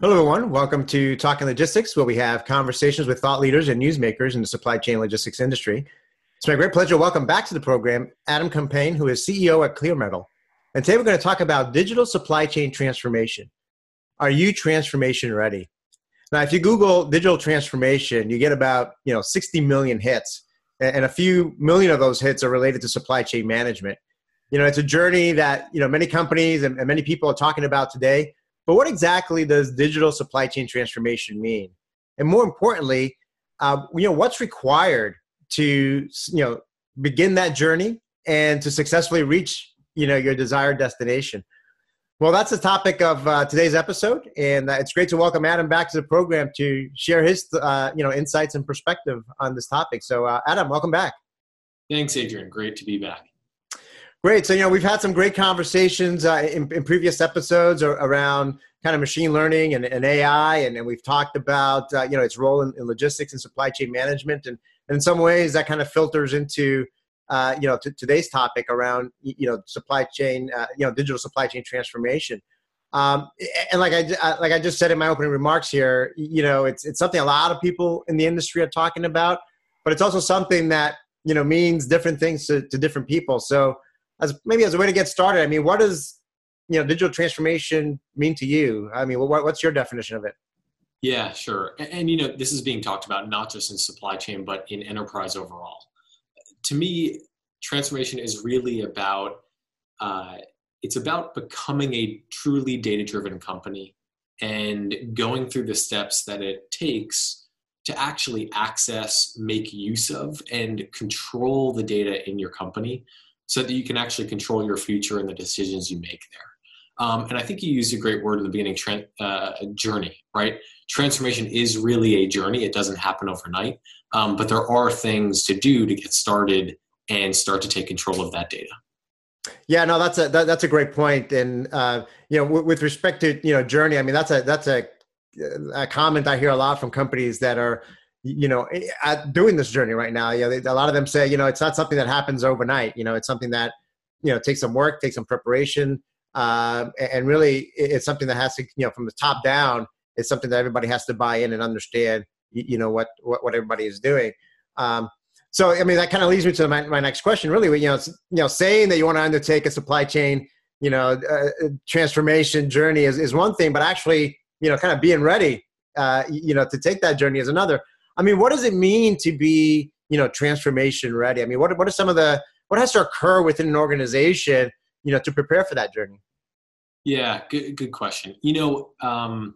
Hello, everyone. Welcome to Talking Logistics, where we have conversations with thought leaders and newsmakers in the supply chain logistics industry. It's my great pleasure to welcome back to the program Adam Compain, who is CEO at ClearMetal. And today we're going to talk about digital supply chain transformation. Are you transformation ready? Now, if you Google digital transformation, you get about you know 60 million hits, and a few million of those hits are related to supply chain management. You know, it's a journey that you know many companies and many people are talking about today but what exactly does digital supply chain transformation mean? And more importantly, uh, you know, what's required to you know begin that journey and to successfully reach you know your desired destination? Well, that's the topic of uh, today's episode, and uh, it's great to welcome Adam back to the program to share his uh, you know insights and perspective on this topic. So, uh, Adam, welcome back. Thanks, Adrian. Great to be back. Great. So, you know, we've had some great conversations uh, in, in, previous episodes around kind of machine learning and, and AI, and, and, we've talked about, uh, you know, its role in, in, logistics and supply chain management. And, and, in some ways, that kind of filters into, uh, you know, t- today's topic around, you know, supply chain, uh, you know, digital supply chain transformation. Um, and like I, uh, like I just said in my opening remarks here, you know, it's, it's something a lot of people in the industry are talking about, but it's also something that, you know, means different things to, to different people. So, as maybe as a way to get started, I mean, what does you know digital transformation mean to you? I mean, what, what's your definition of it? Yeah, sure. And, and, you know, this is being talked about not just in supply chain, but in enterprise overall. To me, transformation is really about uh, it's about becoming a truly data-driven company and going through the steps that it takes to actually access, make use of, and control the data in your company so that you can actually control your future and the decisions you make there. Um, and I think you used a great word in the beginning, uh, journey, right? Transformation is really a journey. It doesn't happen overnight, um, but there are things to do to get started and start to take control of that data. Yeah, no, that's a that, that's a great point. And uh, you know, w- with respect to you know journey, I mean that's a that's a a comment I hear a lot from companies that are you know eh, doing this journey right now you know they, a lot of them say you know it's not something that happens overnight you know it's something that you know takes some work takes some preparation uh, and really it's something that has to you know from the top down it's something that everybody has to buy in and understand you know what what, what everybody is doing um, so i mean that kind of leads me to my, my next question really you know you know saying that you want to undertake a supply chain you know uh, transformation journey is, is one thing but actually you know kind of being ready uh, you know to take that journey is another I mean, what does it mean to be, you know, transformation ready? I mean, what what are some of the what has to occur within an organization, you know, to prepare for that journey? Yeah, good good question. You know, um,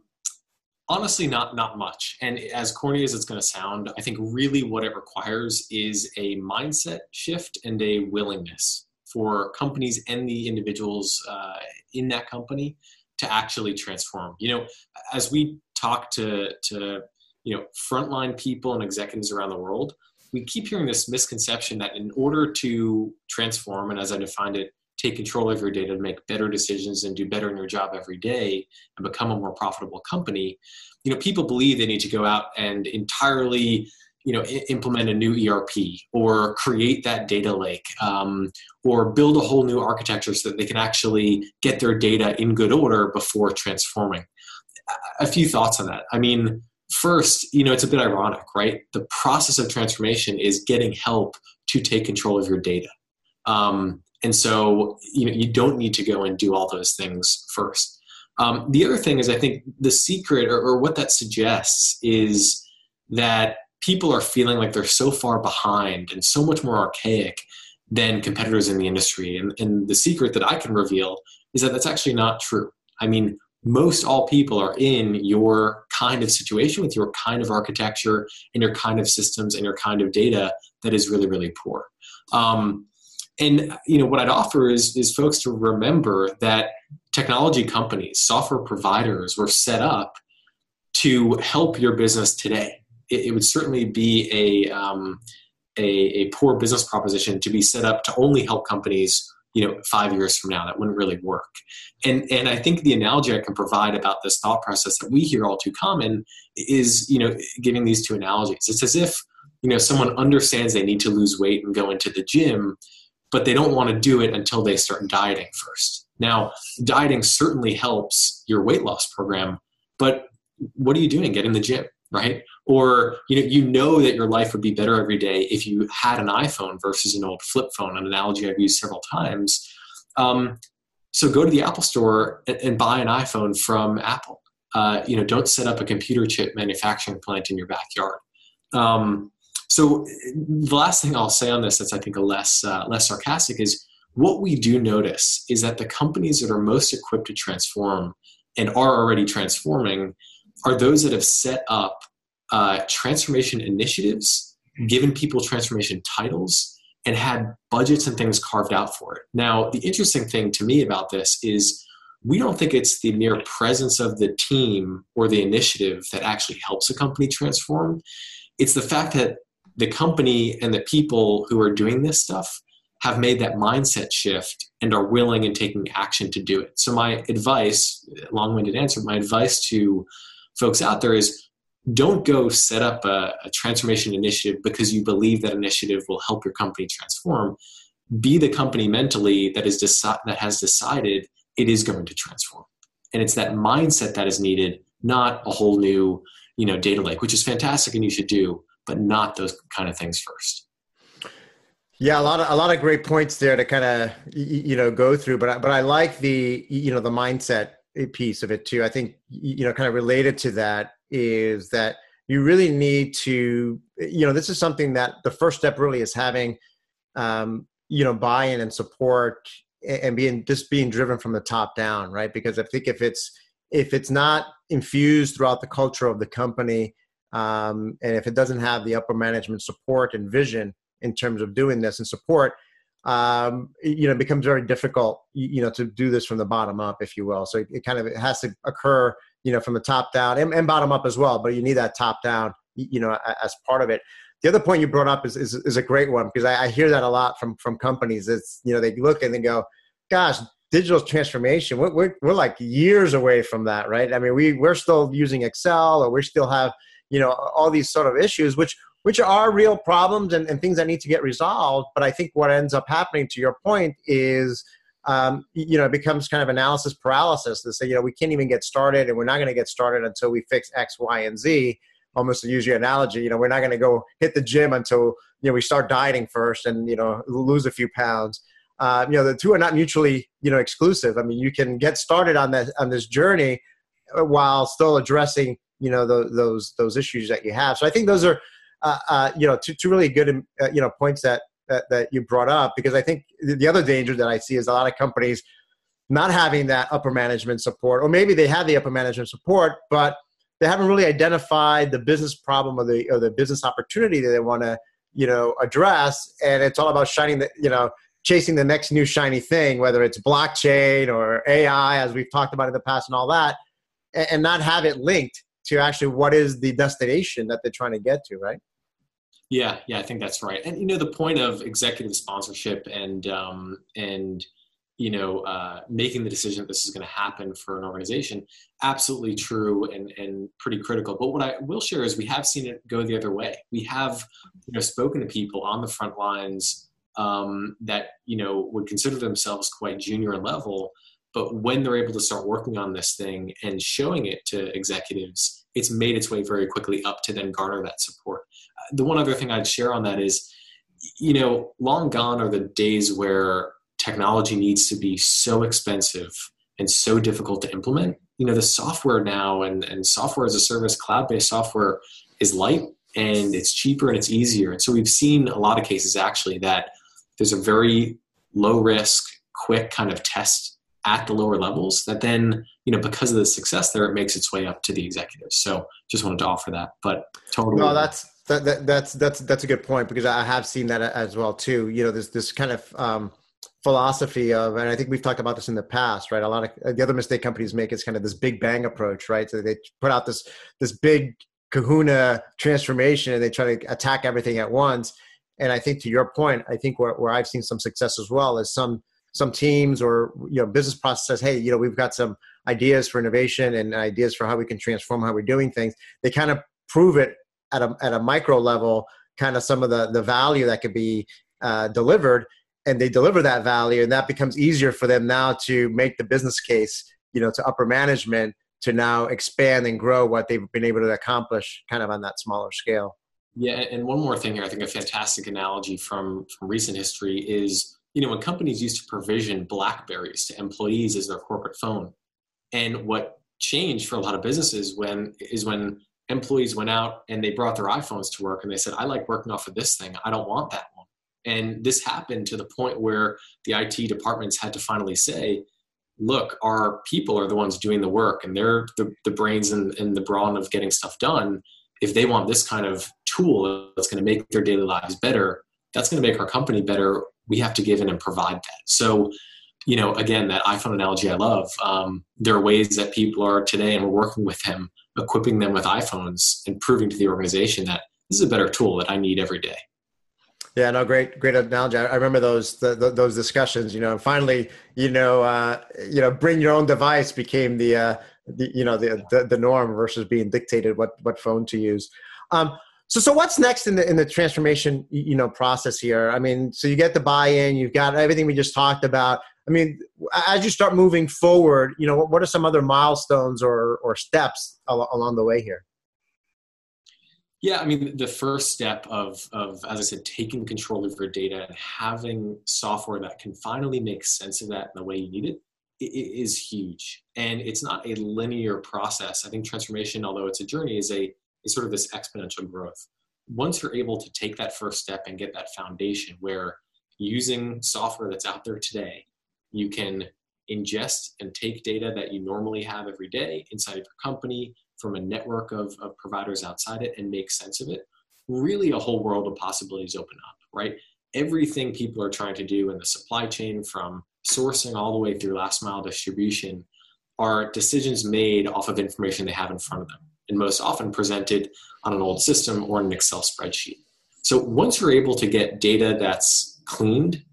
honestly, not not much. And as corny as it's going to sound, I think really what it requires is a mindset shift and a willingness for companies and the individuals uh, in that company to actually transform. You know, as we talk to to you know frontline people and executives around the world we keep hearing this misconception that in order to transform and as i defined it take control of your data to make better decisions and do better in your job every day and become a more profitable company you know people believe they need to go out and entirely you know implement a new erp or create that data lake um, or build a whole new architecture so that they can actually get their data in good order before transforming. A few thoughts on that. I mean first, you know, it's a bit ironic, right? The process of transformation is getting help to take control of your data. Um, and so, you know, you don't need to go and do all those things first. Um, the other thing is, I think the secret or, or what that suggests is that people are feeling like they're so far behind and so much more archaic than competitors in the industry. And, and the secret that I can reveal is that that's actually not true. I mean, most all people are in your kind of situation with your kind of architecture and your kind of systems and your kind of data that is really really poor. Um, and you know what i'd offer is is folks to remember that technology companies software providers were set up to help your business today. It, it would certainly be a, um, a a poor business proposition to be set up to only help companies you know five years from now that wouldn't really work and and i think the analogy i can provide about this thought process that we hear all too common is you know giving these two analogies it's as if you know someone understands they need to lose weight and go into the gym but they don't want to do it until they start dieting first now dieting certainly helps your weight loss program but what are you doing? Get in the gym, right? Or you know, you know that your life would be better every day if you had an iPhone versus an old flip phone. An analogy I've used several times. Um, so go to the Apple Store and, and buy an iPhone from Apple. Uh, you know, don't set up a computer chip manufacturing plant in your backyard. Um, so the last thing I'll say on this that's I think a less uh, less sarcastic is what we do notice is that the companies that are most equipped to transform and are already transforming are those that have set up uh, transformation initiatives, given people transformation titles, and had budgets and things carved out for it. Now, the interesting thing to me about this is we don't think it's the mere presence of the team or the initiative that actually helps a company transform. It's the fact that the company and the people who are doing this stuff have made that mindset shift and are willing and taking action to do it. So, my advice, long winded answer, my advice to folks out there is don't go set up a, a, transformation initiative because you believe that initiative will help your company transform. Be the company mentally that is deci- that has decided it is going to transform, and it's that mindset that is needed, not a whole new you know data lake, which is fantastic and you should do, but not those kind of things first. Yeah, a lot of a lot of great points there to kind of you know go through, but I, but I like the you know the mindset piece of it too. I think you know kind of related to that is that you really need to you know this is something that the first step really is having um, you know buy-in and support and being just being driven from the top down, right? Because I think if it's if it's not infused throughout the culture of the company, um, and if it doesn't have the upper management support and vision in terms of doing this and support um, you know it becomes very difficult you know to do this from the bottom up if you will so it, it kind of it has to occur you know from the top down and, and, bottom up as well but you need that top down you know as part of it. The other point you brought up is, is, is a great one because I, I, hear that a lot from from companies. It's you know they look and they go gosh digital transformation we're, we're, we're like years away from that right? I mean we we're still using excel or we still have you know all these sort of issues which which are real problems and, and things that need to get resolved. But I think what ends up happening, to your point, is um, you know, it becomes kind of analysis paralysis to say, you know, we can't even get started and we're not going to get started until we fix X, Y, and Z. Almost to use your analogy, you know, we're not going to go hit the gym until, you know, we start dieting first and, you know, lose a few pounds. Uh, you know, the two are not mutually, you know, exclusive. I mean, you can get started on this, on this journey uh, while still addressing, you know, the, those, those issues that you have. So I think those are, uh, uh, you know, two, two really good, um, uh, you know, points that, that, that you brought up because I think the other danger that I see is a lot of companies not having that upper management support, or maybe they have the upper management support, but they haven't really identified the business problem or the or the business opportunity that they want to you know address, and it's all about shining the you know chasing the next new shiny thing, whether it's blockchain or AI, as we've talked about in the past, and all that, and, and not have it linked to actually what is the destination that they're trying to get to, right? Yeah, yeah, I think that's right. And you know, the point of executive sponsorship and um, and you know, uh, making the decision that this is going to happen for an organization, absolutely true and and pretty critical. But what I will share is we have seen it go the other way. We have you know spoken to people on the front lines um, that you know would consider themselves quite junior level, but when they're able to start working on this thing and showing it to executives, it's made its way very quickly up to then garner that support the one other thing I'd share on that is, you know, long gone are the days where technology needs to be so expensive and so difficult to implement. You know, the software now and, and software as a service, cloud based software is light and it's cheaper and it's easier. And so we've seen a lot of cases actually that there's a very low risk, quick kind of test at the lower levels that then you know because of the success there it makes its way up to the executives so just wanted to offer that but totally no that's that, that, that's that's that's a good point because I have seen that as well too. You know, there's this kind of um, philosophy of, and I think we've talked about this in the past, right? A lot of the other mistake companies make is kind of this big bang approach, right? So they put out this this big Kahuna transformation and they try to attack everything at once. And I think to your point, I think where, where I've seen some success as well is some some teams or you know business process says, hey, you know, we've got some ideas for innovation and ideas for how we can transform how we're doing things. They kind of prove it at a, at a micro level kind of some of the, the value that could be uh, delivered and they deliver that value and that becomes easier for them now to make the business case you know to upper management to now expand and grow what they've been able to accomplish kind of on that smaller scale. Yeah, and one more thing here, I think a fantastic analogy from, from recent history is, you know, when companies used to provision Blackberries to employees as their corporate phone, and what changed for a lot of businesses when is when employees went out and they brought their iPhones to work and they said, I like working off of this thing. I don't want that one. And this happened to the point where the IT departments had to finally say, look, our people are the ones doing the work and they're the, the brains and, and the brawn of getting stuff done. If they want this kind of tool that's going to make their daily lives better, that's going to make our company better. We have to give in and provide that. So, you know, again, that iPhone analogy I love. Um, there are ways that people are today, and we're working with them, equipping them with iPhones and proving to the organization that this is a better tool that I need every day. Yeah, no, great, great analogy. I remember those the, the, those discussions. You know, finally, you know, uh, you know, bring your own device became the, uh, the you know the, the, the norm versus being dictated what what phone to use. Um, so so what's next in the in the transformation you know process here? I mean, so you get the buy-in, you've got everything we just talked about. I mean, as you start moving forward, you know, what, are some other milestones or or steps along the way here? Yeah, I mean, the first step of, of, as I said, taking control of your data and having software that can finally make sense of that in the way you need it, it is huge. And it's not a linear process. I think transformation, although it's a journey, is a is sort of this exponential growth. Once you're able to take that first step and get that foundation where using software that's out there today, you can ingest and take data that you normally have every day inside of your company, from a network of, of providers outside it and make sense of it, really a whole world of possibilities open up, right? Everything people are trying to do in the supply chain from sourcing all the way through last mile distribution are decisions made off of information they have in front of them and most often presented on an old system or an Excel spreadsheet. So once you're able to get data that's cleaned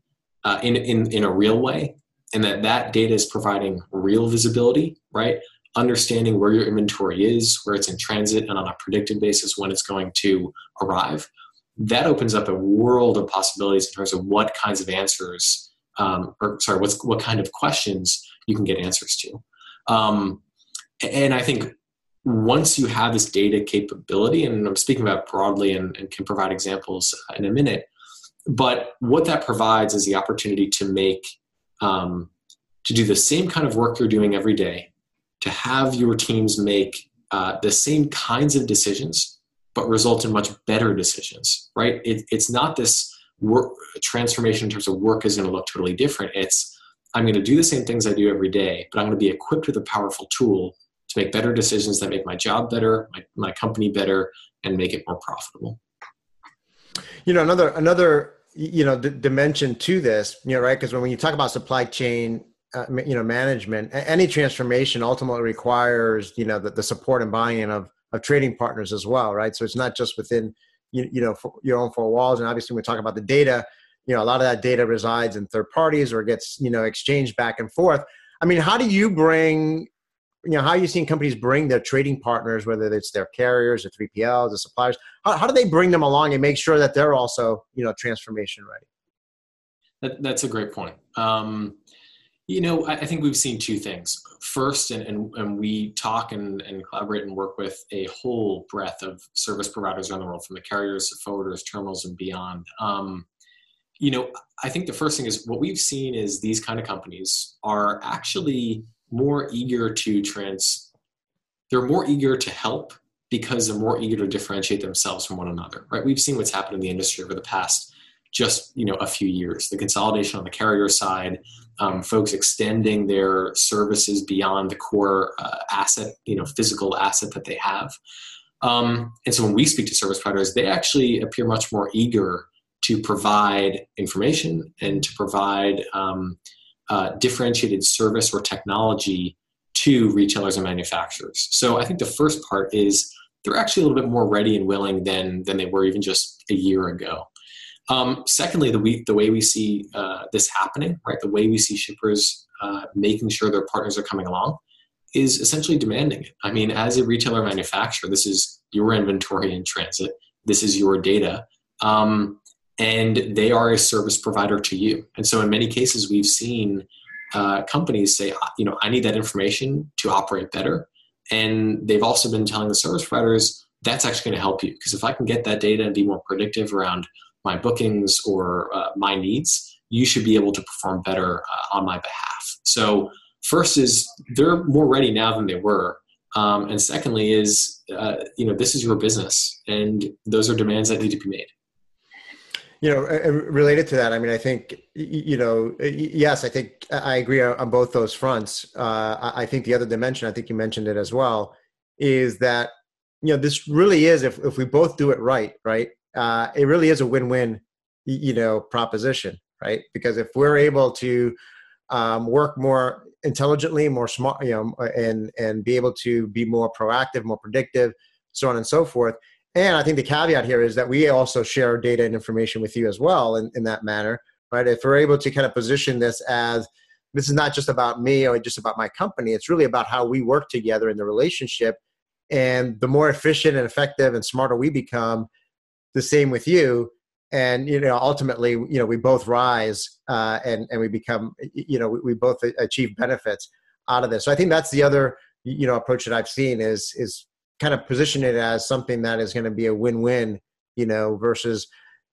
uh, in, in, in a real way, and that that data is providing real visibility, right? understanding where your inventory is, where it's in transit, and on a predicted basis when it's going to arrive, that opens up a world of possibilities in terms of what kinds of answers, um, or sorry, what's, what kind of questions you can get answers to. Um, and I think once you have this data capability, and I'm speaking about broadly and, and can provide examples in a minute, but what that provides is the opportunity to make um, to do the same kind of work you're doing every day to have your teams make uh, the same kinds of decisions, but result in much better decisions, right? It, it's not this work transformation in terms of work is going to look totally different. It's I'm going to do the same things I do every day, but I'm going to be equipped with a powerful tool to make better decisions that make my job better, my, my company better, and make it more profitable. You know, another another you know d- dimension to this, you know, right? Because when you talk about supply chain uh, you know management any transformation ultimately requires you know the, the support and buy-in of of trading partners as well right? So it's not just within you, you know your own four walls. And obviously when we talk about the data you know a lot of that data resides in third parties or gets you know exchanged back and forth. I mean how do you bring you know how are you seeing companies bring their trading partners whether it's their carriers or 3pls the suppliers how, how do they bring them along and make sure that they're also you know transformation ready that, that's a great point um, you know, I, think we've seen two things. First, and, and, and we talk and, and collaborate and work with a whole breadth of service providers around the world, from the carriers to forwarders, terminals, and beyond. Um, you know, I think the first thing is what we've seen is these kind of companies are actually more eager to trans. They're more eager to help because they're more eager to differentiate themselves from one another. Right? We've seen what's happened in the industry over the past just you know a few years. The consolidation on the carrier side, um, folks extending their services beyond the core uh, asset, you know, physical asset that they have. Um, and so when we speak to service providers, they actually appear much more eager to provide information and to provide um, uh, differentiated service or technology to retailers and manufacturers. So I think the first part is they're actually a little bit more ready and willing than than they were even just a year ago. Um, secondly, the, we, the way we see uh, this happening, right, the way we see shippers uh, making sure their partners are coming along is essentially demanding it. I mean, as a retailer manufacturer, this is your inventory in transit, this is your data, um, and they are a service provider to you. And so, in many cases, we've seen uh, companies say, you know, I need that information to operate better. And they've also been telling the service providers that's actually going to help you because if I can get that data and be more predictive around my bookings or uh, my needs, you should be able to perform better uh, on my behalf. So, first is they're more ready now than they were. Um, and secondly is uh, you know this is your business and those are demands that need to be made you know related to that i mean i think you know yes i think i agree on both those fronts. Uh, i think the other dimension i think you mentioned it as well is that you know this really is if, if we both do it right right uh, it really is a win-win you know proposition right? Because if we're able to um, work more intelligently more smart you know and and be able to be more proactive more predictive so on and so forth and I think the caveat here is that we also share data and information with you as well in, in that manner, right? If we're able to kind of position this as this is not just about me or just about my company, it's really about how we work together in the relationship. And the more efficient and effective and smarter we become, the same with you. And you know, ultimately, you know, we both rise uh, and and we become, you know, we, we both achieve benefits out of this. So I think that's the other, you know, approach that I've seen is is kind of position it as something that is going to be a win-win, you know, versus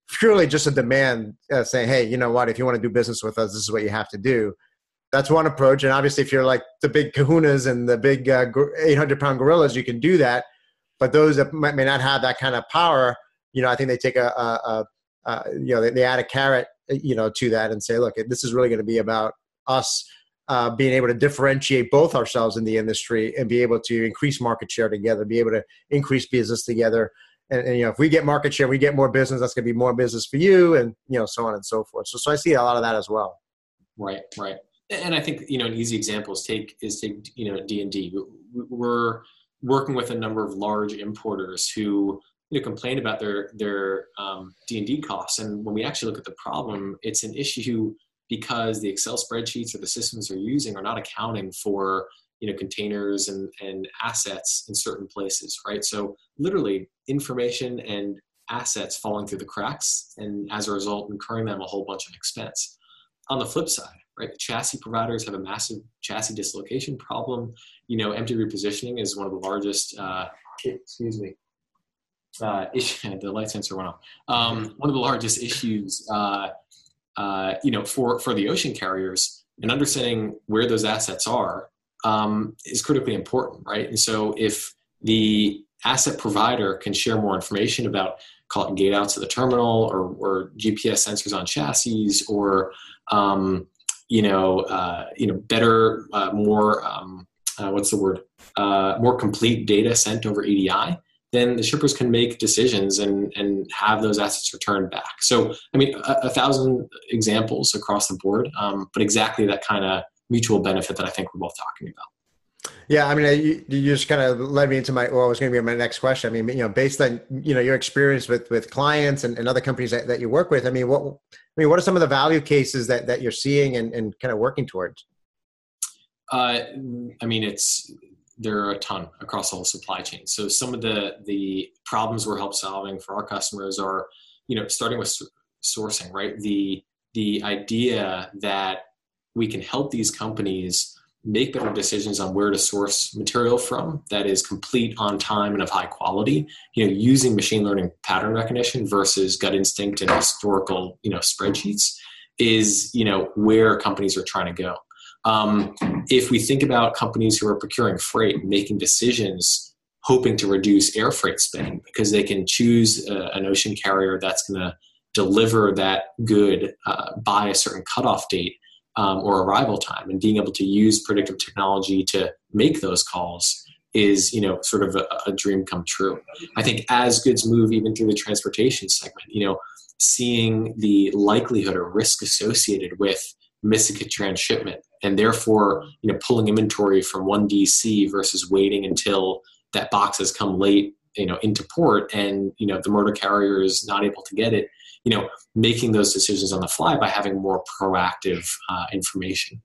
purely just a demand uh, saying, hey, you know what, if you want to do business with us, this is what you have to do. That's one approach. And obviously, if you're like the big kahunas and the big 800 uh, pound gorillas, you can do that. But those that may not have that kind of power, you know, I think they take a, a, a, a you know, they, they add a carrot, you know, to that and say, look, this is really going to be about us uh, being able to differentiate both ourselves in the industry and be able to increase market share together, be able to increase business together. And, and you know, if we get market share, we get more business. That's going to be more business for you, and you know, so on and so forth. So, so I see a lot of that as well. Right, right. And I think you know, an easy example is take is take you know D and D. We're working with a number of large importers who you know, complain about their their um, D and D costs, and when we actually look at the problem, it's an issue because the Excel spreadsheets or the systems they're using are not accounting for you know containers and, and assets in certain places, right? So literally information and assets falling through the cracks and as a result incurring them a whole bunch of expense. On the flip side, right, the chassis providers have a massive chassis dislocation problem. You know, empty repositioning is one of the largest uh, excuse me, uh, issue, the light sensor went off. Um, one of the largest issues uh, uh, you know, for for the ocean carriers, and understanding where those assets are um, is critically important, right? And so if the asset provider can share more information about call it gate outs of the terminal or, or GPS sensors on chassis or um, you know uh, you know better uh, more um, uh, what's the word uh, more complete data sent over EDI then the shippers can make decisions and, and have those assets returned back. So, I mean, a, a thousand examples across the board, um, but exactly that kind of mutual benefit that I think we're both talking about. Yeah, I mean, you, you just kind of led me into my well, it was going to be my next question. I mean, you know, based on you know your experience with with clients and, and other companies that, that you work with, I mean, what I mean, what are some of the value cases that that you're seeing and, and kind of working towards? Uh, I mean, it's there are a ton across the whole supply chain. So some of the the problems we're help solving for our customers are, you know, starting with sourcing, right? The the idea that we can help these companies make better decisions on where to source material from that is complete on time and of high quality you know using machine learning pattern recognition versus gut instinct and historical you know spreadsheets is you know where companies are trying to go um, if we think about companies who are procuring freight, making decisions, hoping to reduce air freight spend because they can choose a, an ocean carrier that's going to deliver that good uh, by a certain cutoff date um, or arrival time, and being able to use predictive technology to make those calls is you know sort of a, a dream come true. I think as goods move even through the transportation segment, you know, seeing the likelihood or risk associated with missing a transshipment and therefore you know pulling inventory from one dc versus waiting until that box has come late you know into port and you know the motor carrier is not able to get it you know making those decisions on the fly by having more proactive uh, information.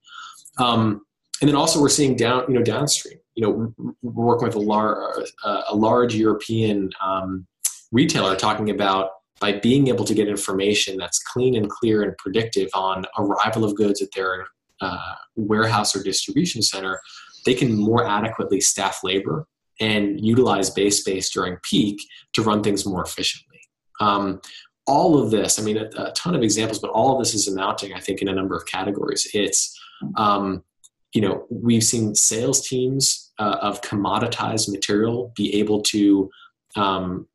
Um, and then also we're seeing down you know downstream you know we're working with a large uh, a large european um, retailer talking about by being able to get information that's clean and clear and predictive on arrival of goods at their uh, warehouse or distribution center, they can more adequately staff labor and utilize base space during peak to run things more efficiently. Um, all of this, I mean, a, a, ton of examples, but all of this is amounting, I think, in a number of categories. It's, um, you know, we've seen sales teams uh, of commoditized material be able to um,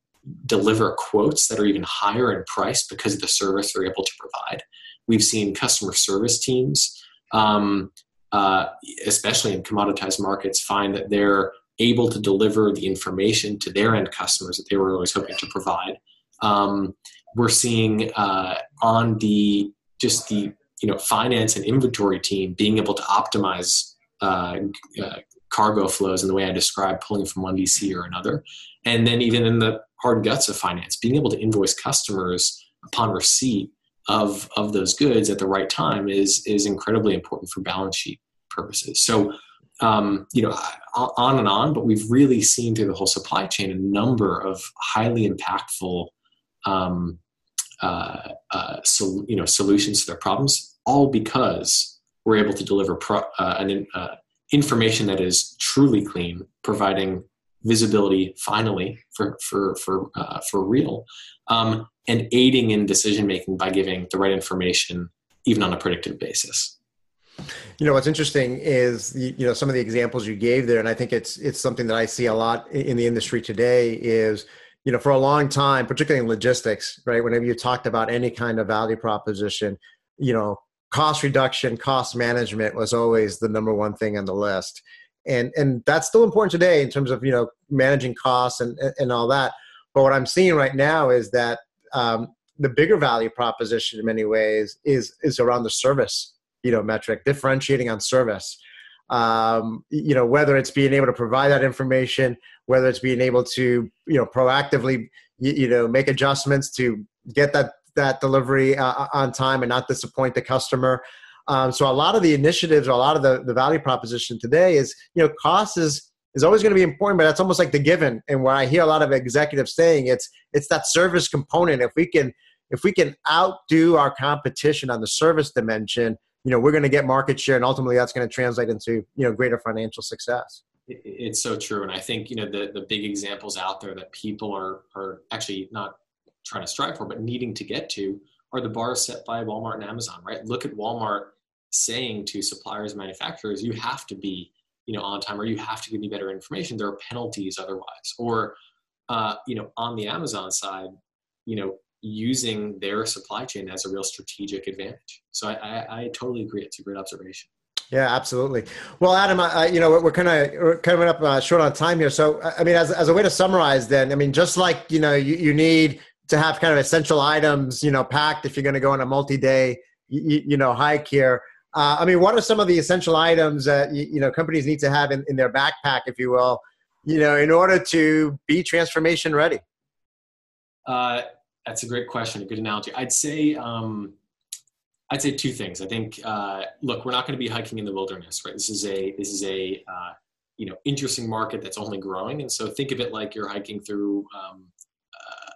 deliver quotes that are even higher in price because of the service they're able to provide. We've seen customer service teams, um, uh, especially in commoditized markets, find that they're able to deliver the information to their end customers that they were always hoping to provide. Um, we're seeing uh, on the just the you know finance and inventory team being able to optimize uh, uh, cargo flows in the way I described, pulling from one DC or another, and then even in the hard guts of finance, being able to invoice customers upon receipt of of those goods at the right time is is incredibly important for balance sheet purposes. So um, you know, on and on, but we've really seen through the whole supply chain a number of highly impactful, um, uh, uh, so, you know, solutions to their problems, all because we're able to deliver pro, uh, an uh, information that is truly clean, providing visibility finally for for for uh, for real, um, and aiding in decision making by giving the right information even on a predictive basis. You know what's interesting is you know some of the examples you gave there, and I think it's it's something that I see a lot in the industry today. Is you know for a long time, particularly in logistics, right? Whenever you talked about any kind of value proposition, you know cost reduction, cost management was always the number one thing on the list, and and that's still important today in terms of you know managing costs and and all that. But what I'm seeing right now is that um, the bigger value proposition in many ways is is around the service you know metric differentiating on service. Um, you know whether it's being able to provide that information whether it's being able to you know proactively you, you know make adjustments to get that that delivery uh, on time and not disappoint the customer. Um, so a lot of the initiatives or a lot of the, the value proposition today is you know cost is is always going to be important but that's almost like the given. And where i hear a lot of executives saying it's it's that service component if we can if we can outdo our competition on the service dimension you know we're going to get market share and ultimately that's going to translate into you know greater financial success. It's so true and i think you know the the big examples out there that people are are actually not trying to strive for but needing to get to are the bars set by walmart and amazon right? Look at walmart saying to suppliers manufacturers you have to be you know on time or you have to give me better information there are penalties otherwise or uh, you know on the amazon side you know using their supply chain as a real strategic advantage. So I, I, I totally agree. It's a great observation. Yeah, absolutely. Well, Adam, I, you know, we're, kind of coming up uh, short on time here. So, I mean, as, as a way to summarize, then, I mean, just like you know, you, you need to have kind of essential items, you know, packed if you're going to go on a multi-day, you, you know, hike here. Uh, I mean, what are some of the essential items that you, you know companies need to have in, in their backpack, if you will, you know, in order to be transformation ready? Uh, that's a great question, a good analogy. I'd say um, I'd say two things. I think uh, look, we're not going to be hiking in the wilderness, right? This is a this is a uh, you know interesting market that's only growing, and so think of it like you're hiking through um,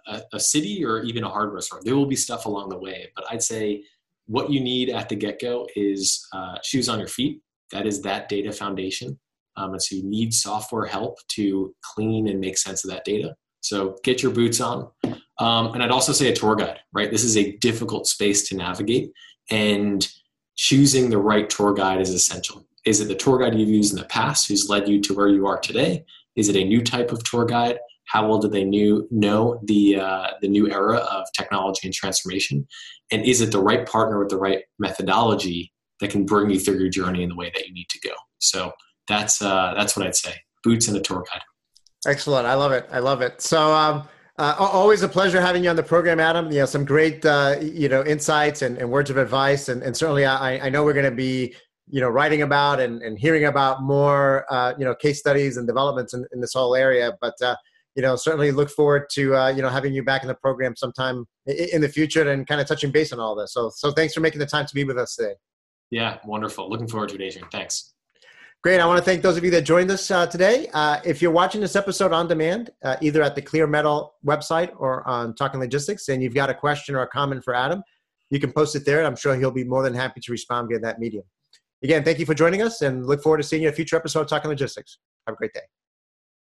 a, a, city or even a hardware store. There will be stuff along the way, but I'd say what you need at the get go is uh, shoes on your feet. That is that data foundation, um, and so you need software help to clean and make sense of that data. So get your boots on. Um, and I'd also say a tour guide, right? This is a difficult space to navigate, and choosing the right tour guide is essential. Is it the tour guide you've used in the past who's led you to where you are today? Is it a new type of tour guide? How well do they knew, know the, uh, the new era of technology and transformation? And is it the right partner with the right methodology that can bring you through your journey in the way that you need to go? So that's, uh, that's what I'd say boots and a tour guide. Excellent. I love it. I love it. So, um, uh, always a pleasure having you on the program, Adam. You know, some great, uh, you know, insights and, and, words of advice. And, and certainly I, I know we're going to be, you know, writing about and, and hearing about more, uh, you know, case studies and developments in, in this whole area. But, uh, you know, certainly look forward to, uh, you know, having you back in the program sometime in the future and kind of touching base on all this. So, so thanks for making the time to be with us today. Yeah, wonderful. Looking forward to it, Adrian. Thanks. Great. I want to thank those of you that joined us uh, today. Uh, if you're watching this episode on demand, uh, either at the ClearMetal website or on Talking Logistics, and you've got a question or a comment for Adam, you can post it there. I'm sure he'll be more than happy to respond via that medium. Again, thank you for joining us and look forward to seeing you in a future episode of Talking Logistics. Have a great day.